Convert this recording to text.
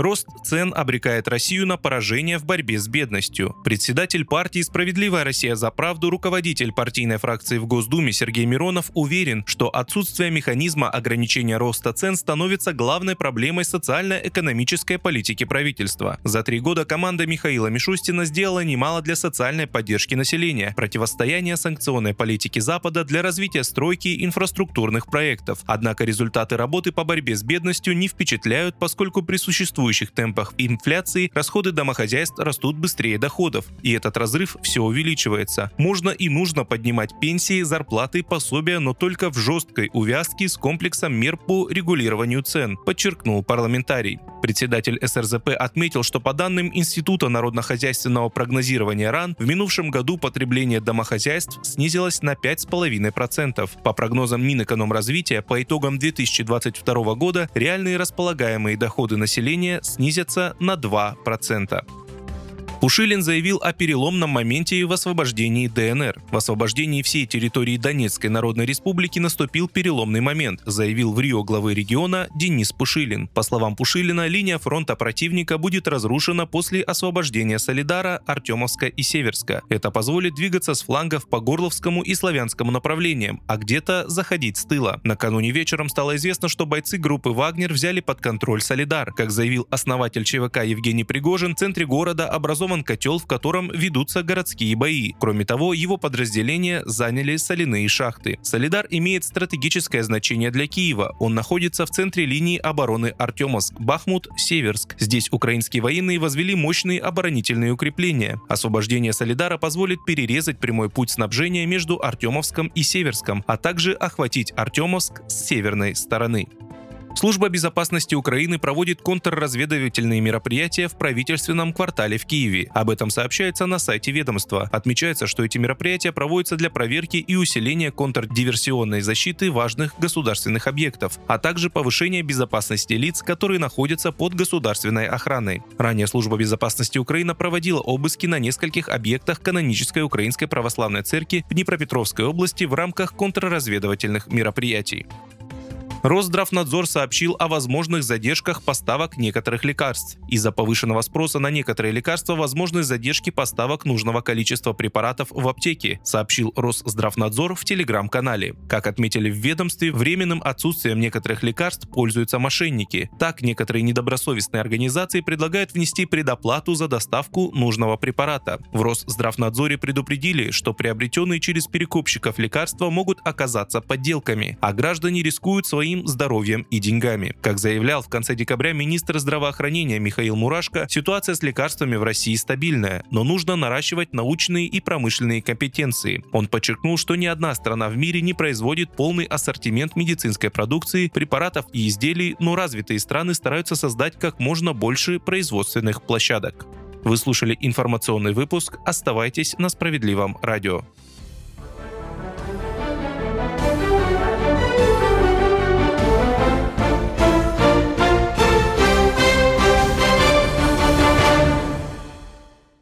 Рост цен обрекает Россию на поражение в борьбе с бедностью. Председатель партии «Справедливая Россия за правду», руководитель партийной фракции в Госдуме Сергей Миронов уверен, что отсутствие механизма ограничения роста цен становится главной проблемой социально-экономической политики правительства. За три года команда Михаила Мишустина сделала немало для социальной поддержки населения, противостояния санкционной политики Запада для развития стройки инфраструктурных проектов, Однако результаты работы по борьбе с бедностью не впечатляют, поскольку при существующих темпах инфляции расходы домохозяйств растут быстрее доходов, и этот разрыв все увеличивается. Можно и нужно поднимать пенсии, зарплаты, пособия, но только в жесткой увязке с комплексом мер по регулированию цен, подчеркнул парламентарий. Председатель СРЗП отметил, что по данным Института народно-хозяйственного прогнозирования РАН, в минувшем году потребление домохозяйств снизилось на 5,5%. По прогнозам Минэкономразвития, по итогам 2022 года реальные располагаемые доходы населения снизятся на 2%. Пушилин заявил о переломном моменте в освобождении ДНР. В освобождении всей территории Донецкой Народной Республики наступил переломный момент, заявил в Рио главы региона Денис Пушилин. По словам Пушилина, линия фронта противника будет разрушена после освобождения Солидара, Артемовска и Северска. Это позволит двигаться с флангов по Горловскому и Славянскому направлениям, а где-то заходить с тыла. Накануне вечером стало известно, что бойцы группы «Вагнер» взяли под контроль Солидар. Как заявил основатель ЧВК Евгений Пригожин, в центре города образован организован котел, в котором ведутся городские бои. Кроме того, его подразделения заняли соляные шахты. Солидар имеет стратегическое значение для Киева. Он находится в центре линии обороны Артемовск, Бахмут, Северск. Здесь украинские военные возвели мощные оборонительные укрепления. Освобождение Солидара позволит перерезать прямой путь снабжения между Артемовском и Северском, а также охватить Артемовск с северной стороны. Служба безопасности Украины проводит контрразведывательные мероприятия в правительственном квартале в Киеве. Об этом сообщается на сайте ведомства. Отмечается, что эти мероприятия проводятся для проверки и усиления контрдиверсионной защиты важных государственных объектов, а также повышения безопасности лиц, которые находятся под государственной охраной. Ранее Служба безопасности Украины проводила обыски на нескольких объектах канонической Украинской Православной Церкви в Днепропетровской области в рамках контрразведывательных мероприятий. Росздравнадзор сообщил о возможных задержках поставок некоторых лекарств. Из-за повышенного спроса на некоторые лекарства возможны задержки поставок нужного количества препаратов в аптеке, сообщил Росздравнадзор в телеграм-канале. Как отметили в ведомстве, временным отсутствием некоторых лекарств пользуются мошенники. Так, некоторые недобросовестные организации предлагают внести предоплату за доставку нужного препарата. В Росздравнадзоре предупредили, что приобретенные через перекупщиков лекарства могут оказаться подделками, а граждане рискуют своим своим здоровьем и деньгами. Как заявлял в конце декабря министр здравоохранения Михаил Мурашко, ситуация с лекарствами в России стабильная, но нужно наращивать научные и промышленные компетенции. Он подчеркнул, что ни одна страна в мире не производит полный ассортимент медицинской продукции, препаратов и изделий, но развитые страны стараются создать как можно больше производственных площадок. Вы слушали информационный выпуск. Оставайтесь на справедливом радио.